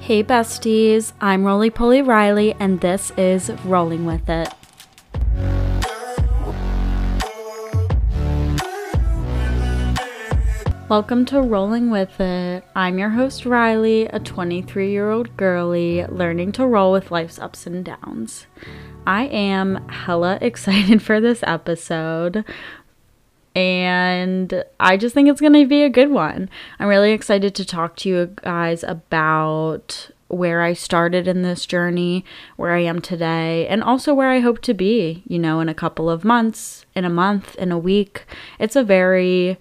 Hey besties, I'm Roly Poly Riley, and this is Rolling With It. Welcome to Rolling With It. I'm your host Riley, a 23 year old girly learning to roll with life's ups and downs. I am hella excited for this episode and I just think it's going to be a good one. I'm really excited to talk to you guys about where I started in this journey, where I am today, and also where I hope to be, you know, in a couple of months, in a month, in a week. It's a very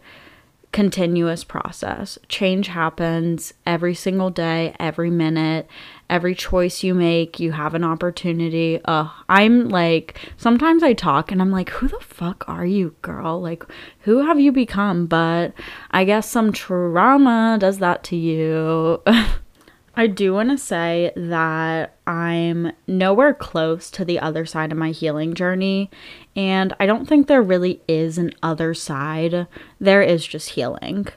continuous process. Change happens every single day, every minute, every choice you make, you have an opportunity. Uh, I'm like, sometimes I talk and I'm like, who the fuck are you, girl? Like, who have you become? But I guess some trauma does that to you. I do want to say that I'm nowhere close to the other side of my healing journey, and I don't think there really is an other side. There is just healing.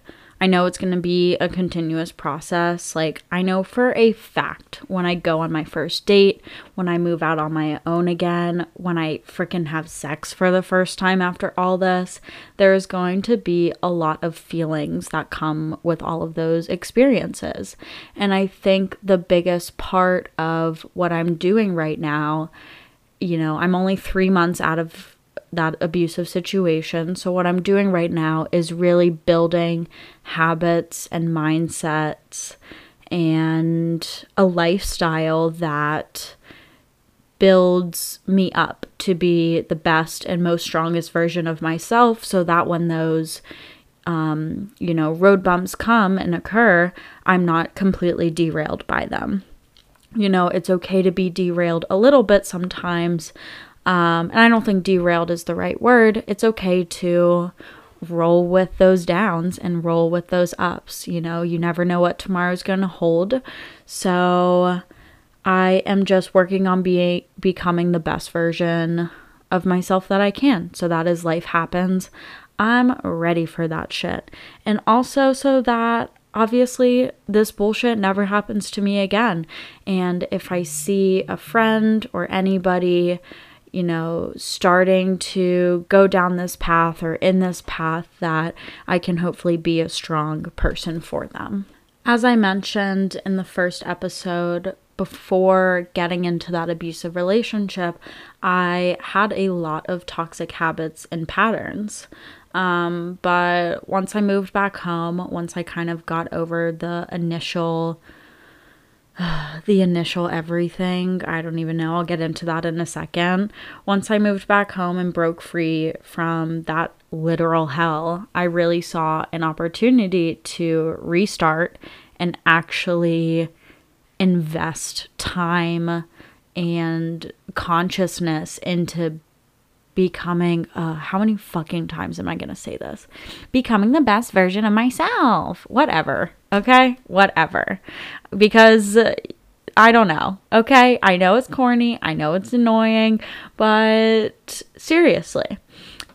I know it's going to be a continuous process. Like, I know for a fact when I go on my first date, when I move out on my own again, when I freaking have sex for the first time after all this, there is going to be a lot of feelings that come with all of those experiences. And I think the biggest part of what I'm doing right now, you know, I'm only three months out of that abusive situation. So, what I'm doing right now is really building habits and mindsets and a lifestyle that builds me up to be the best and most strongest version of myself so that when those um, you know road bumps come and occur i'm not completely derailed by them you know it's okay to be derailed a little bit sometimes um, and I don't think derailed is the right word. It's okay to roll with those downs and roll with those ups. You know, you never know what tomorrow's going to hold. So I am just working on being becoming the best version of myself that I can. So that as life happens, I'm ready for that shit. And also so that obviously this bullshit never happens to me again. And if I see a friend or anybody you know, starting to go down this path or in this path that I can hopefully be a strong person for them. As I mentioned in the first episode, before getting into that abusive relationship, I had a lot of toxic habits and patterns. Um, but once I moved back home, once I kind of got over the initial the initial everything. I don't even know. I'll get into that in a second. Once I moved back home and broke free from that literal hell, I really saw an opportunity to restart and actually invest time and consciousness into becoming uh how many fucking times am i going to say this becoming the best version of myself whatever okay? Whatever. Because uh, i don't know. Okay? I know it's corny. I know it's annoying. But seriously.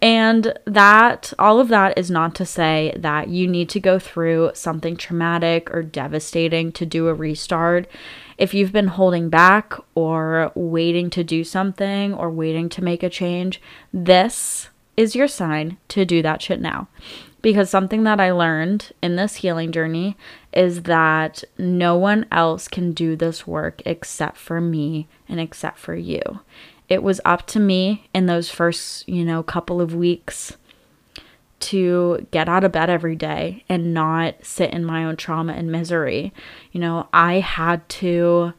And that, all of that is not to say that you need to go through something traumatic or devastating to do a restart. If you've been holding back or waiting to do something or waiting to make a change, this is your sign to do that shit now. Because something that I learned in this healing journey is that no one else can do this work except for me and except for you it was up to me in those first, you know, couple of weeks to get out of bed every day and not sit in my own trauma and misery. You know, I had to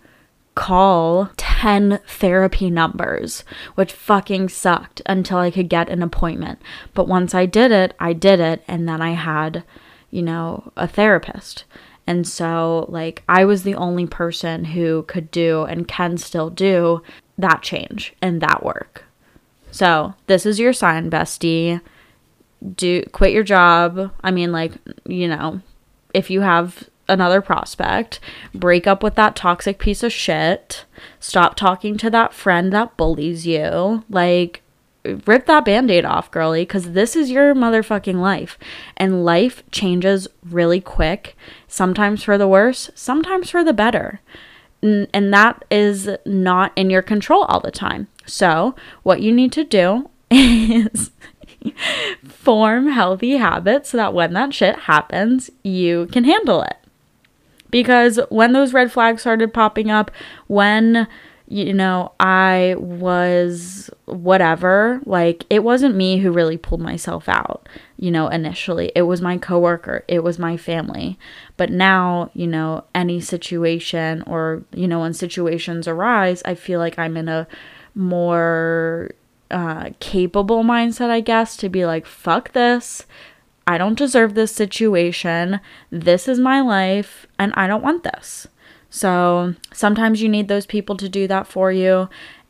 call 10 therapy numbers, which fucking sucked until I could get an appointment. But once I did it, I did it, and then I had, you know, a therapist. And so, like, I was the only person who could do and can still do that change and that work. So, this is your sign, bestie. Do quit your job. I mean, like, you know, if you have another prospect, break up with that toxic piece of shit. Stop talking to that friend that bullies you. Like, rip that band aid off, girly, because this is your motherfucking life. And life changes really quick, sometimes for the worse, sometimes for the better. And that is not in your control all the time. So, what you need to do is form healthy habits so that when that shit happens, you can handle it. Because when those red flags started popping up, when you know, I was whatever. Like, it wasn't me who really pulled myself out, you know, initially. It was my coworker, it was my family. But now, you know, any situation or, you know, when situations arise, I feel like I'm in a more uh, capable mindset, I guess, to be like, fuck this. I don't deserve this situation. This is my life, and I don't want this. So sometimes you need those people to do that for you.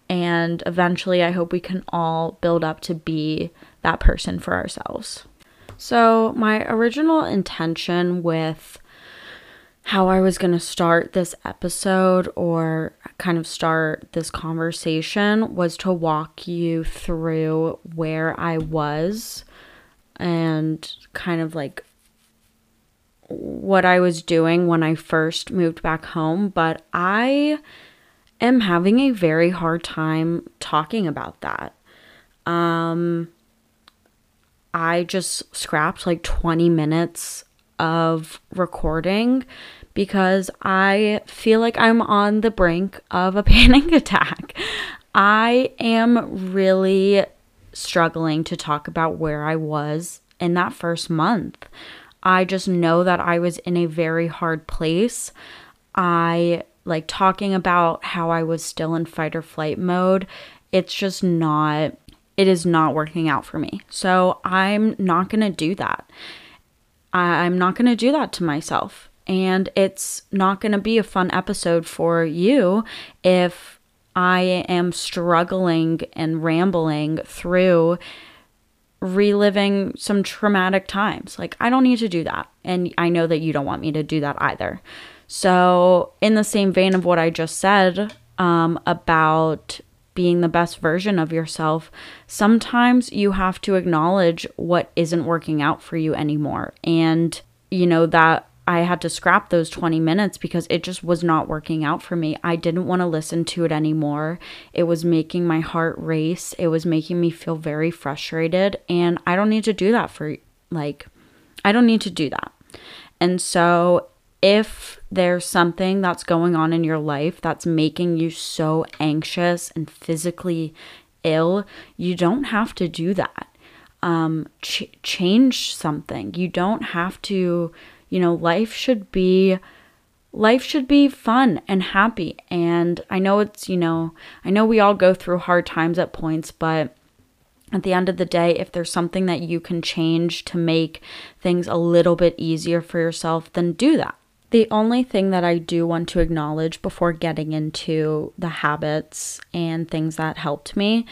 And eventually, I hope we can all build up to be that person for ourselves. So, my original intention with how I was going to start this episode or kind of start this conversation was to walk you through where I was and kind of like what I was doing when I first moved back home, but I am having a very hard time talking about that. Um I just scrapped like 20 minutes of recording because I feel like I'm on the brink of a panic attack. I am really struggling to talk about where I was in that first month. I just know that I was in a very hard place. I like talking about how I was still in fight or flight mode. It's just not, it is not working out for me. So I'm not going to do that. I'm not going to do that to myself. And it's not going to be a fun episode for you if I am struggling and rambling through reliving some traumatic times. Like, I don't need to do that. And I know that you don't want me to do that either. So, in the same vein of what I just said um, about being the best version of yourself, sometimes you have to acknowledge what isn't working out for you anymore. And, you know, that I had to scrap those 20 minutes because it just was not working out for me. I didn't want to listen to it anymore. It was making my heart race. It was making me feel very frustrated. And I don't need to do that for, like, I don't need to do that. And so, if there's something that's going on in your life that's making you so anxious and physically ill, you don't have to do that. Um, ch- change something. You don't have to you know, life should be life should be fun and happy. And I know it's, you know, I know we all go through hard times at points, but at the end of the day, if there's something that you can change to make things a little bit easier for yourself, then do that. The only thing that I do want to acknowledge before getting into the habits and things that helped me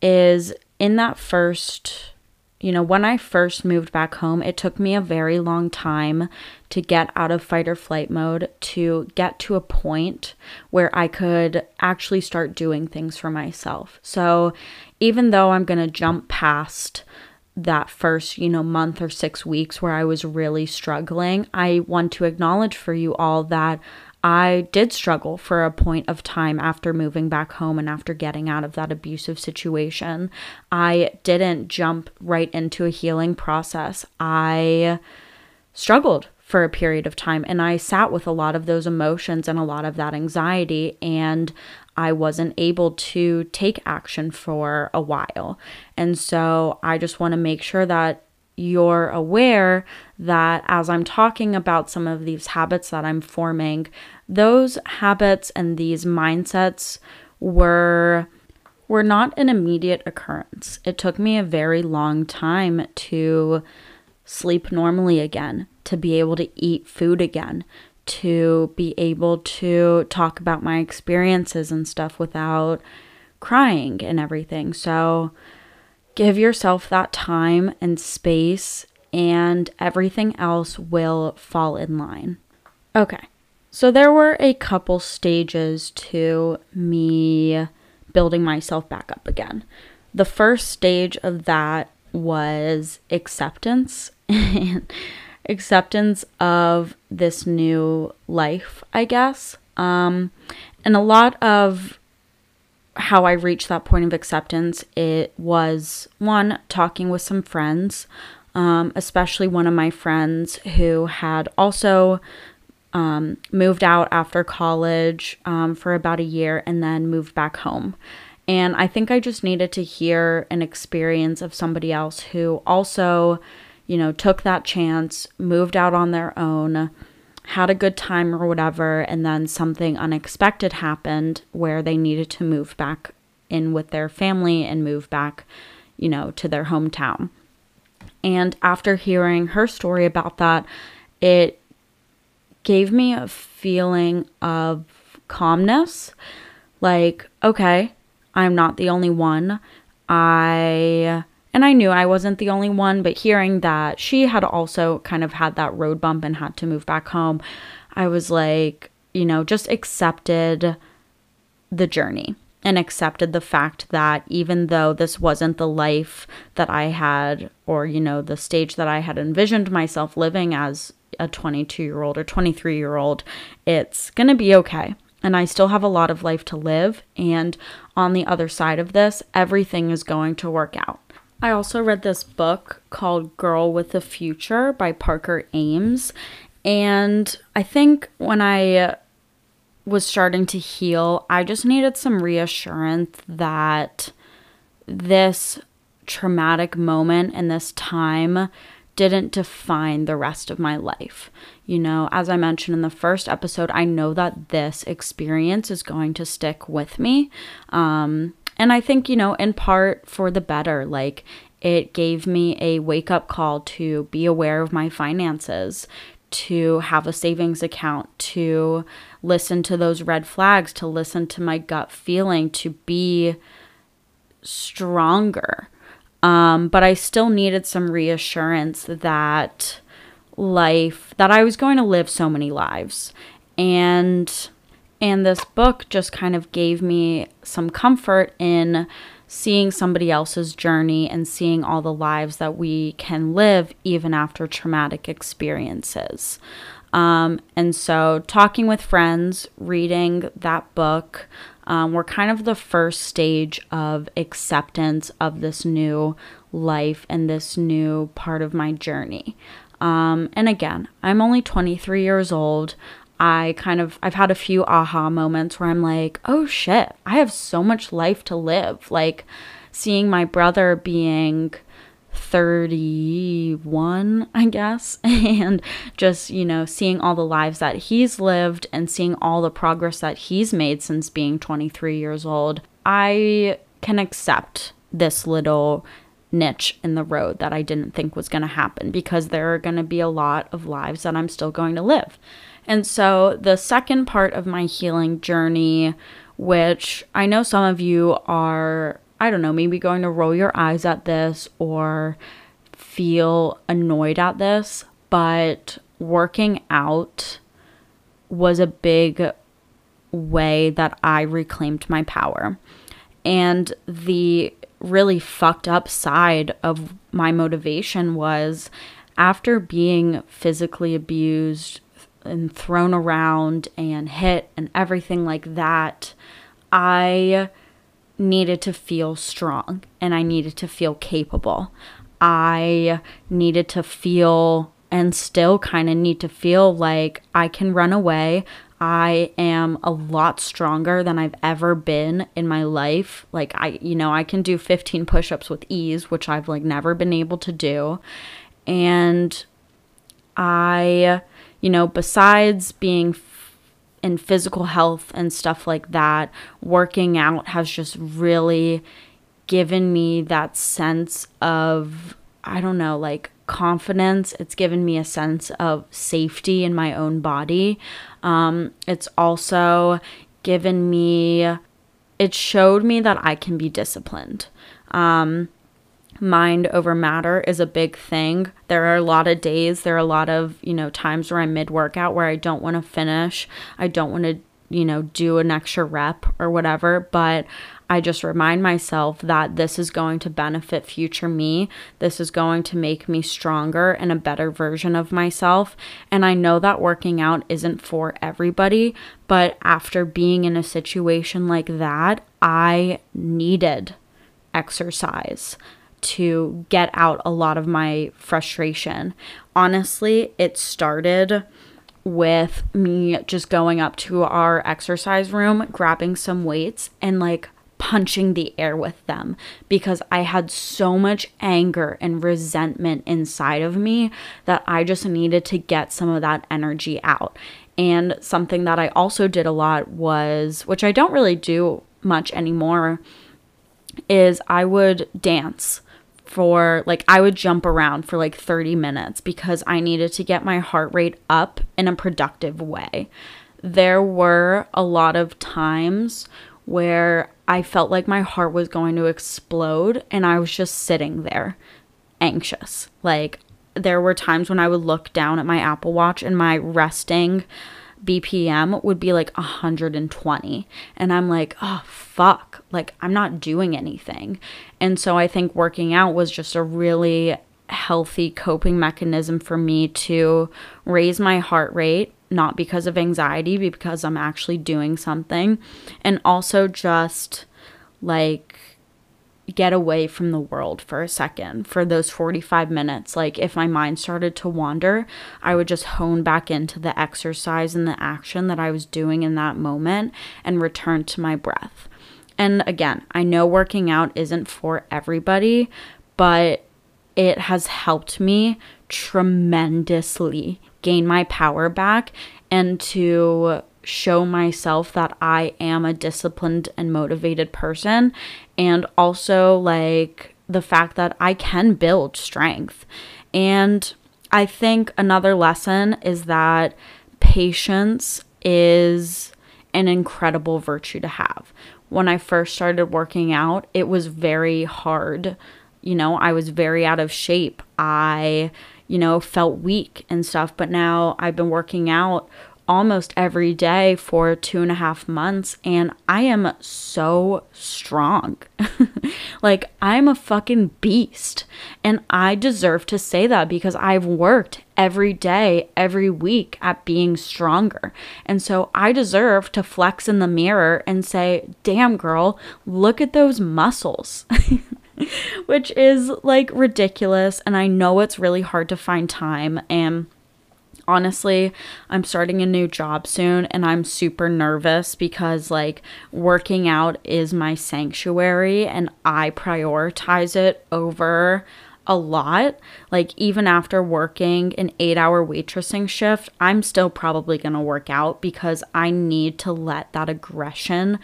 is in that first you know, when I first moved back home, it took me a very long time to get out of fight or flight mode to get to a point where I could actually start doing things for myself. So, even though I'm going to jump past that first, you know, month or 6 weeks where I was really struggling, I want to acknowledge for you all that I did struggle for a point of time after moving back home and after getting out of that abusive situation. I didn't jump right into a healing process. I struggled for a period of time and I sat with a lot of those emotions and a lot of that anxiety and I wasn't able to take action for a while. And so I just want to make sure that you're aware that as I'm talking about some of these habits that I'm forming, those habits and these mindsets were were not an immediate occurrence. It took me a very long time to sleep normally again, to be able to eat food again, to be able to talk about my experiences and stuff without crying and everything. So give yourself that time and space and everything else will fall in line. Okay. So there were a couple stages to me building myself back up again. the first stage of that was acceptance and acceptance of this new life, I guess. Um, and a lot of how I reached that point of acceptance, it was one, talking with some friends, um, especially one of my friends who had also um, moved out after college um, for about a year and then moved back home. And I think I just needed to hear an experience of somebody else who also, you know, took that chance, moved out on their own, had a good time or whatever, and then something unexpected happened where they needed to move back in with their family and move back, you know, to their hometown. And after hearing her story about that, it gave me a feeling of calmness. Like, okay, I'm not the only one. I and I knew I wasn't the only one, but hearing that she had also kind of had that road bump and had to move back home, I was like, you know, just accepted the journey and accepted the fact that even though this wasn't the life that I had, or, you know, the stage that I had envisioned myself living as a 22 year old or 23 year old, it's going to be okay and I still have a lot of life to live. And on the other side of this, everything is going to work out. I also read this book called Girl with a Future by Parker Ames. And I think when I was starting to heal, I just needed some reassurance that this traumatic moment and this time didn't define the rest of my life. You know, as I mentioned in the first episode, I know that this experience is going to stick with me. Um, and I think, you know, in part for the better. Like, it gave me a wake up call to be aware of my finances, to have a savings account, to listen to those red flags, to listen to my gut feeling, to be stronger um, but I still needed some reassurance that life, that I was going to live so many lives. And and this book just kind of gave me some comfort in seeing somebody else's journey and seeing all the lives that we can live even after traumatic experiences. Um, and so, talking with friends, reading that book, um, were kind of the first stage of acceptance of this new life and this new part of my journey. Um, and again, I'm only 23 years old. I kind of I've had a few aha moments where I'm like, "Oh shit, I have so much life to live." Like seeing my brother being 31, I guess, and just, you know, seeing all the lives that he's lived and seeing all the progress that he's made since being 23 years old, I can accept this little niche in the road that I didn't think was going to happen because there are going to be a lot of lives that I'm still going to live. And so the second part of my healing journey, which I know some of you are I don't know, maybe going to roll your eyes at this or feel annoyed at this, but working out was a big way that I reclaimed my power. And the really fucked up side of my motivation was after being physically abused and thrown around and hit and everything like that, I needed to feel strong and I needed to feel capable. I needed to feel and still kind of need to feel like I can run away. I am a lot stronger than I've ever been in my life. Like I you know, I can do 15 push-ups with ease, which I've like never been able to do. And I you know, besides being in physical health and stuff like that, working out has just really given me that sense of, I don't know, like confidence. It's given me a sense of safety in my own body. Um, it's also given me, it showed me that I can be disciplined. Um, mind over matter is a big thing. There are a lot of days, there are a lot of, you know, times where I'm mid workout where I don't want to finish. I don't want to, you know, do an extra rep or whatever, but I just remind myself that this is going to benefit future me. This is going to make me stronger and a better version of myself. And I know that working out isn't for everybody, but after being in a situation like that, I needed exercise to get out a lot of my frustration. Honestly, it started with me just going up to our exercise room, grabbing some weights, and like punching the air with them because I had so much anger and resentment inside of me that I just needed to get some of that energy out. And something that I also did a lot was, which I don't really do much anymore, is I would dance for like I would jump around for like 30 minutes because I needed to get my heart rate up in a productive way. There were a lot of times where I felt like my heart was going to explode and I was just sitting there anxious. Like there were times when I would look down at my Apple Watch and my resting BPM would be like 120. And I'm like, oh, fuck. Like, I'm not doing anything. And so I think working out was just a really healthy coping mechanism for me to raise my heart rate, not because of anxiety, but because I'm actually doing something. And also just like get away from the world for a second for those 45 minutes. Like, if my mind started to wander, I would just hone back into the exercise and the action that I was doing in that moment and return to my breath. And again, I know working out isn't for everybody, but it has helped me tremendously gain my power back and to show myself that I am a disciplined and motivated person and also like the fact that I can build strength. And I think another lesson is that patience is an incredible virtue to have. When I first started working out, it was very hard. You know, I was very out of shape. I, you know, felt weak and stuff. But now I've been working out almost every day for two and a half months and I am so strong. like, I'm a fucking beast. And I deserve to say that because I've worked every day, every week at being stronger. And so I deserve to flex in the mirror and say, damn, girl, look at those muscles. Which is like ridiculous. And I know it's really hard to find time. And honestly, I'm starting a new job soon and I'm super nervous because like working out is my sanctuary and I prioritize it over a lot. Like even after working an 8-hour waitressing shift, I'm still probably to work out because I need to let that aggression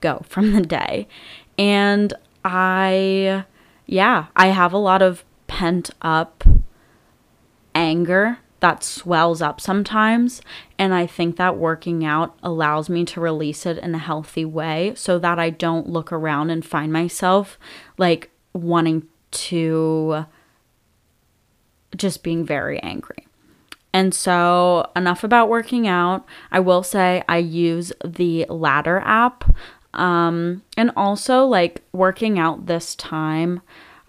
go from the day. And I yeah, I have a lot of pent up anger that swells up sometimes. And I think that working out allows me to release it in a healthy way so that I don't look around and find myself like wanting to just being very angry. And so, enough about working out. I will say I use the Ladder app. Um, and also, like working out this time,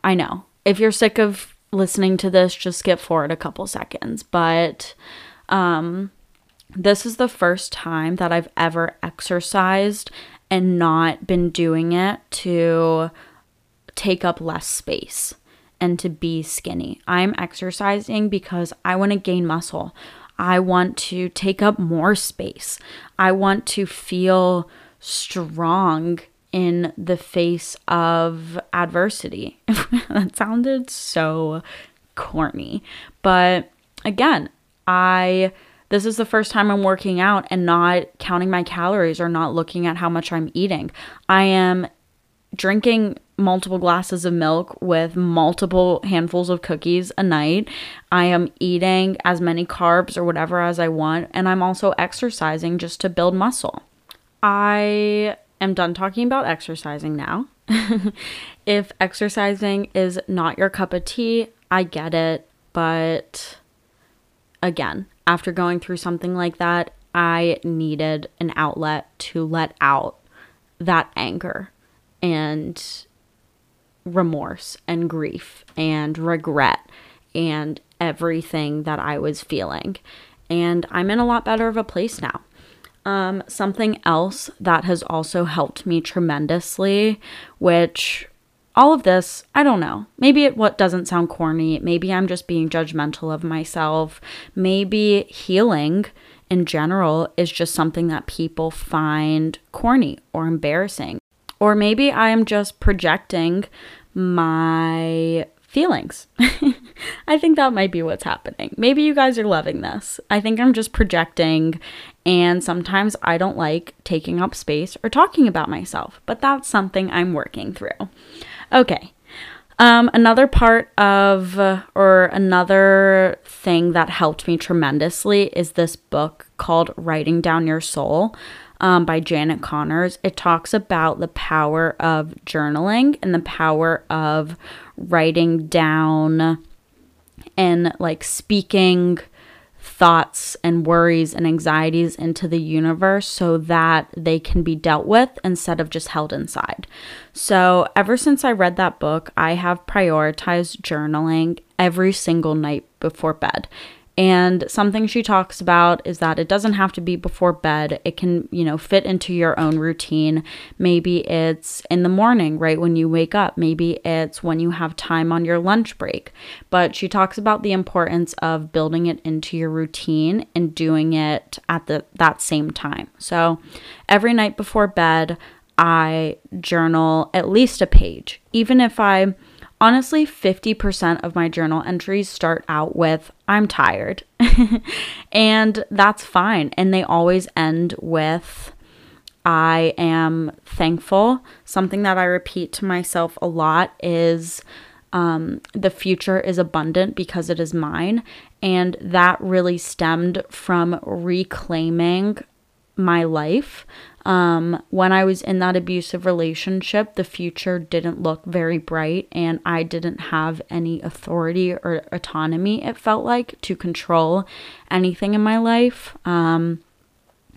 I know if you're sick of listening to this, just skip forward a couple seconds. But um, this is the first time that I've ever exercised and not been doing it to take up less space and to be skinny. I'm exercising because I want to gain muscle. I want to take up more space. I want to feel strong in the face of adversity. that sounded so corny. But again, I this is the first time I'm working out and not counting my calories or not looking at how much I'm eating. I am drinking multiple glasses of milk with multiple handfuls of cookies a night. I am eating as many carbs or whatever as I want, and I'm also exercising just to build muscle. I am done talking about exercising now. if exercising is not your cup of tea, I get it. But again, after going through something like that, I needed an outlet to let out that anger and remorse and grief and regret and everything that I was feeling. And I'm in a lot better of a place now. Um, something else that has also helped me tremendously, which all of this, I don't know. Maybe it what doesn't sound corny. Maybe I'm just being judgmental of myself. Maybe healing in general is just something that people find corny or embarrassing. Or maybe I am just projecting my feelings. I think that might be what's happening. Maybe you guys are loving this. I think I'm just projecting, and sometimes I don't like taking up space or talking about myself, but that's something I'm working through. Okay. Um, another part of, or another thing that helped me tremendously is this book called Writing Down Your Soul um, by Janet Connors. It talks about the power of journaling and the power of writing down and like speaking thoughts and worries and anxieties into the universe so that they can be dealt with instead of just held inside. So, ever since I read that book, I have prioritized journaling every single night before bed. And something she talks about is that it doesn't have to be before bed. It can, you know, fit into your own routine. Maybe it's in the morning, right when you wake up. Maybe it's when you have time on your lunch break. But she talks about the importance of building it into your routine and doing it at the that same time. So, every night before bed, I journal at least a page. Even if I Honestly, 50% of my journal entries start out with, I'm tired. and that's fine. And they always end with, I am thankful. Something that I repeat to myself a lot is, um, the future is abundant because it is mine. And that really stemmed from reclaiming my life um, when I was in that abusive relationship, the future didn't look very bright, and I didn't have any authority or autonomy, it felt like, to control anything in my life. Um,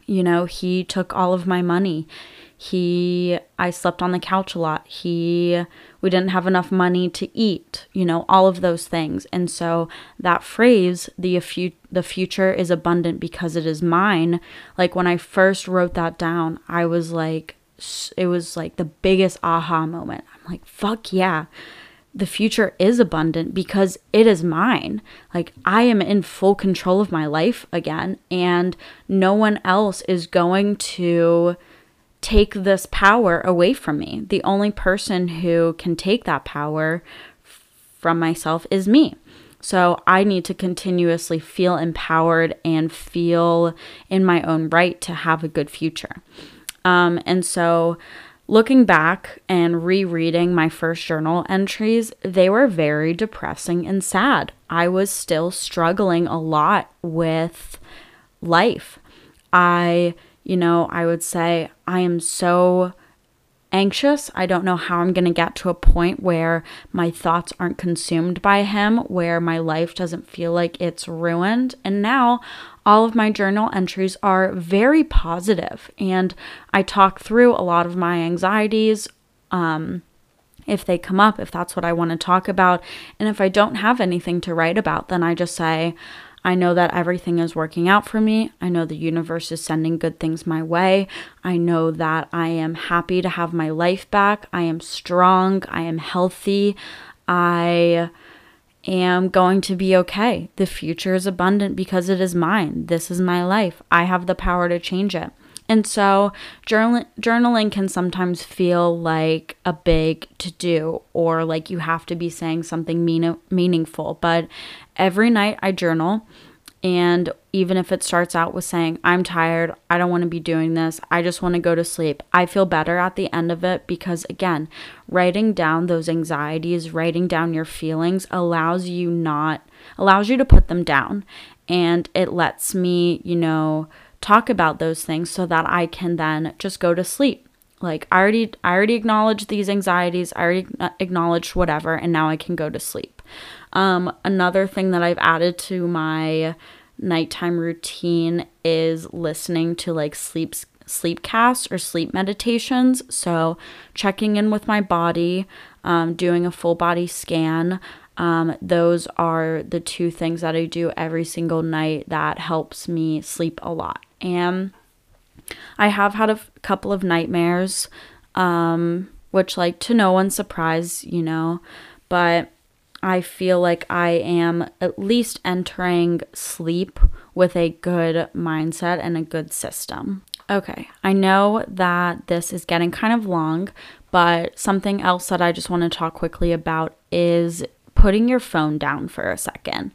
you know, he took all of my money he i slept on the couch a lot. He we didn't have enough money to eat you know all of those things. And so that phrase the fu- the future is abundant because it is mine like when i first wrote that down i was like it was like the biggest aha moment. I'm like fuck yeah. The future is abundant because it is mine. Like, I am in full control of my life again, and no one else is going to take this power away from me. The only person who can take that power from myself is me. So I need to continuously feel empowered and feel in my own right to have a good future. Um, and so looking back and rereading my first journal entries, they were very depressing and sad. I was still struggling a lot with life. I you know, I would say I am so anxious. I don't know how I'm going to get to a point where my thoughts aren't consumed by him, where my life doesn't feel like it's ruined. And now all of my journal entries are very positive, and I talk through a lot of my anxieties. Um, if they come up, if that's what I want to talk about. And if I don't have anything to write about, then I just say, I know that everything is working out for me. I know the universe is sending good things my way. I know that I am happy to have my life back. I am strong. I am healthy. I am going to be okay. The future is abundant because it is mine. This is my life. I have the power to change it. And so journal- journaling can sometimes feel like a big to do or like you have to be saying something mean- meaningful. But every night I journal. And even if it starts out with saying, I'm tired, I don't want to be doing this, I just want to go to sleep, I feel better at the end of it because, again, writing down those anxieties, writing down your feelings allows you not, allows you to put them down. And it lets me, you know, talk about those things so that I can then just go to sleep. Like I already I already acknowledged these anxieties, I already acknowledged whatever and now I can go to sleep. Um another thing that I've added to my nighttime routine is listening to like sleep sleep casts or sleep meditations. So, checking in with my body, um, doing a full body scan. Um, those are the two things that I do every single night that helps me sleep a lot. And I have had a f- couple of nightmares, um, which, like, to no one's surprise, you know, but I feel like I am at least entering sleep with a good mindset and a good system. Okay, I know that this is getting kind of long, but something else that I just want to talk quickly about is putting your phone down for a second.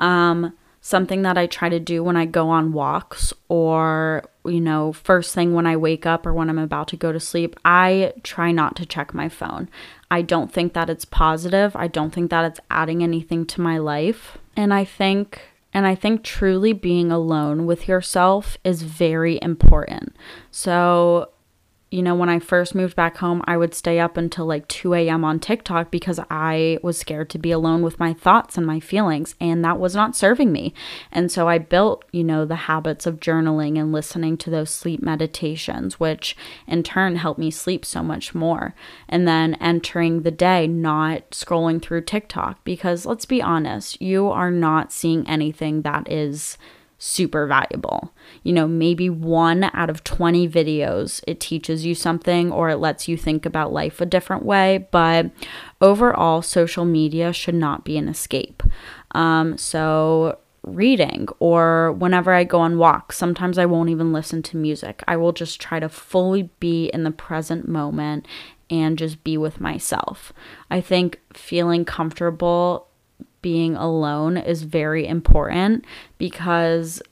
Um, something that I try to do when I go on walks or, you know, first thing when I wake up or when I'm about to go to sleep, I try not to check my phone. I don't think that it's positive. I don't think that it's adding anything to my life. And I think and I think truly being alone with yourself is very important. So, you know, when I first moved back home, I would stay up until like 2 a.m. on TikTok because I was scared to be alone with my thoughts and my feelings, and that was not serving me. And so I built, you know, the habits of journaling and listening to those sleep meditations, which in turn helped me sleep so much more. And then entering the day, not scrolling through TikTok because let's be honest, you are not seeing anything that is super valuable. You know, maybe one out of 20 videos, it teaches you something or it lets you think about life a different way. But overall, social media should not be an escape. Um, so, reading or whenever I go on walks, sometimes I won't even listen to music. I will just try to fully be in the present moment and just be with myself. I think feeling comfortable being alone is very important because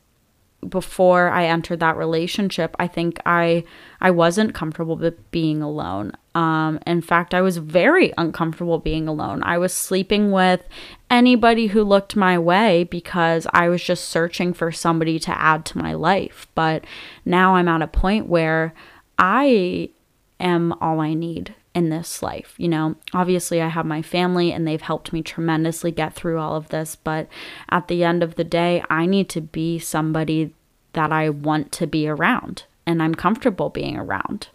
before I entered that relationship, I think I I wasn't comfortable with being alone. Um, in fact, I was very uncomfortable being alone. I was sleeping with anybody who looked my way because I was just searching for somebody to add to my life. But now I'm at a point where I am all I need in this life. You know, obviously, I have my family and they've helped me tremendously get through all of this. But at the end of the day, I need to be somebody that I want to be around and I'm comfortable being around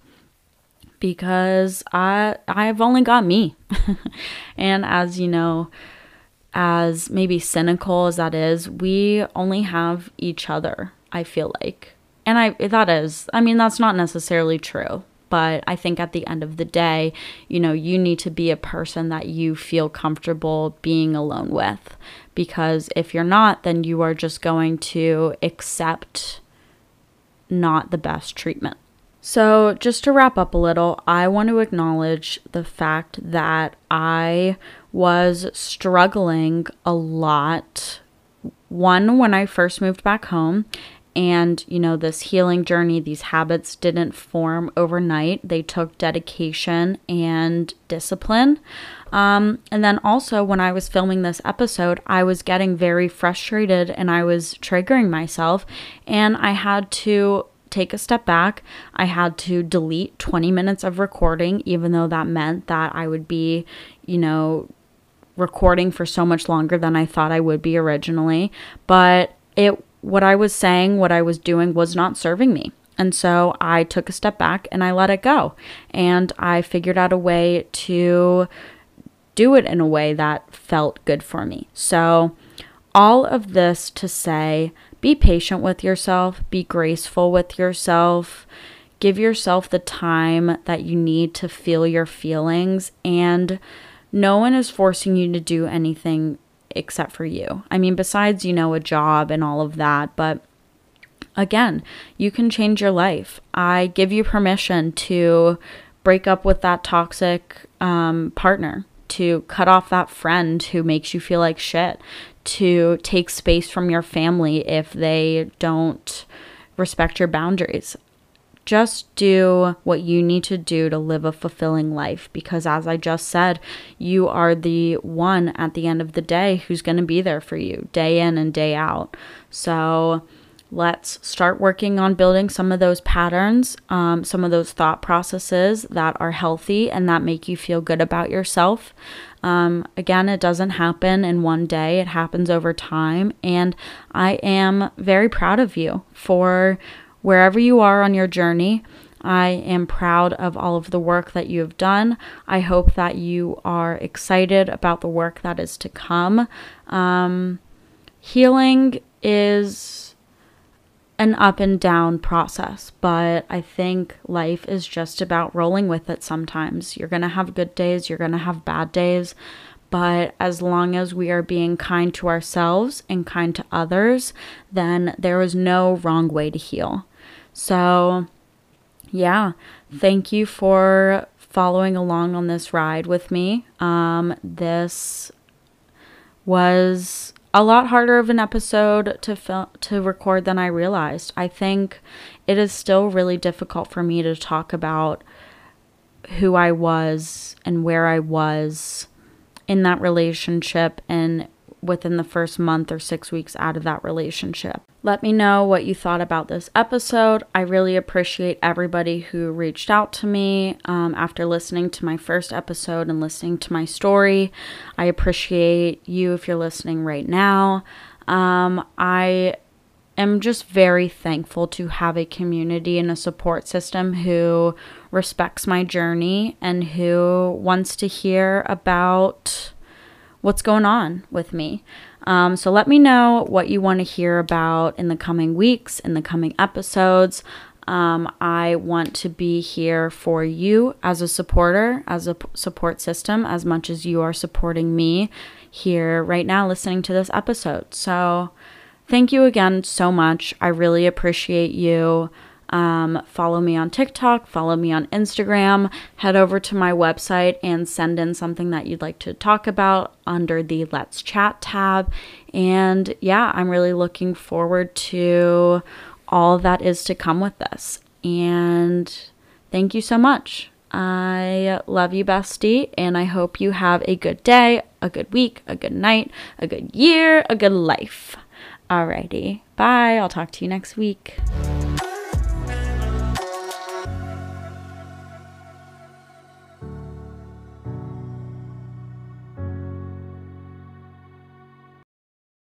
because I I've only got me. and as you know, as maybe cynical as that is, we only have each other, I feel like. And I that is, I mean that's not necessarily true. But I think at the end of the day, you know, you need to be a person that you feel comfortable being alone with. Because if you're not, then you are just going to accept not the best treatment. So, just to wrap up a little, I want to acknowledge the fact that I was struggling a lot. One, when I first moved back home, and, you know, this healing journey, these habits didn't form overnight. They took dedication and discipline. Um, and then also, when I was filming this episode, I was getting very frustrated and I was triggering myself. And I had to take a step back. I had to delete 20 minutes of recording, even though that meant that I would be, you know, recording for so much longer than I thought I would be originally. But it what I was saying, what I was doing was not serving me. And so I took a step back and I let it go. And I figured out a way to do it in a way that felt good for me. So, all of this to say be patient with yourself, be graceful with yourself, give yourself the time that you need to feel your feelings, and no one is forcing you to do anything except for you. I mean, besides, you know, a job and all of that, but again, you can change your life. I give you permission to break up with that toxic um, partner, to cut off that friend who makes you feel like shit, to take space from your family if they don't respect your boundaries just do what you need to do to live a fulfilling life. Because as i just said you are the one at the end of the day who's going to be there for you day in and day out. So let's start working on building some of those patterns um, some of those thought processes that are healthy and that make you feel good about yourself. Um, again, it doesn't happen in one day, it happens over time. And I am very proud of you for wherever you are on your journey, I am proud of all of the work that you have done. I hope that you are excited about the work that is to come. Um, healing is an up and down process, but I think life is just about rolling with it sometimes. You're going to have good days, you're going to have bad days, but as long as we are being kind to ourselves and kind to others, then there is no wrong way to heal. So, yeah, thank you for following along on this ride with me. Um, this was a lot harder of an episode to fil- to record than I realized. I think it is still really difficult for me to talk about who I was and where I was in that relationship and within the first month or six weeks out of that relationship. Let me know what you thought about this episode. I really appreciate everybody who reached out to me um, after listening to my first episode and listening to my story. I appreciate you if you're listening right now. Um, I am just very thankful to have a community and a support system who respects my journey and who wants to hear about what's going on with me. Um, so let me know what you want to hear about in the coming weeks, in the coming episodes. Um, I want to be here for you as a supporter, as a p- support system, as much as you are supporting me here right now listening to this episode. So, thank you again so much. I really appreciate you. Um, follow me on TikTok, follow me on Instagram, head over to my website and send in something that you'd like to talk about under the Let's Chat tab. And yeah, I'm really looking forward to all that is to come with this. And thank you so much. I love you, bestie, and I hope you have a good day, a good week, a good night, a good year, a good life. Alrighty, bye. I'll talk to you next week.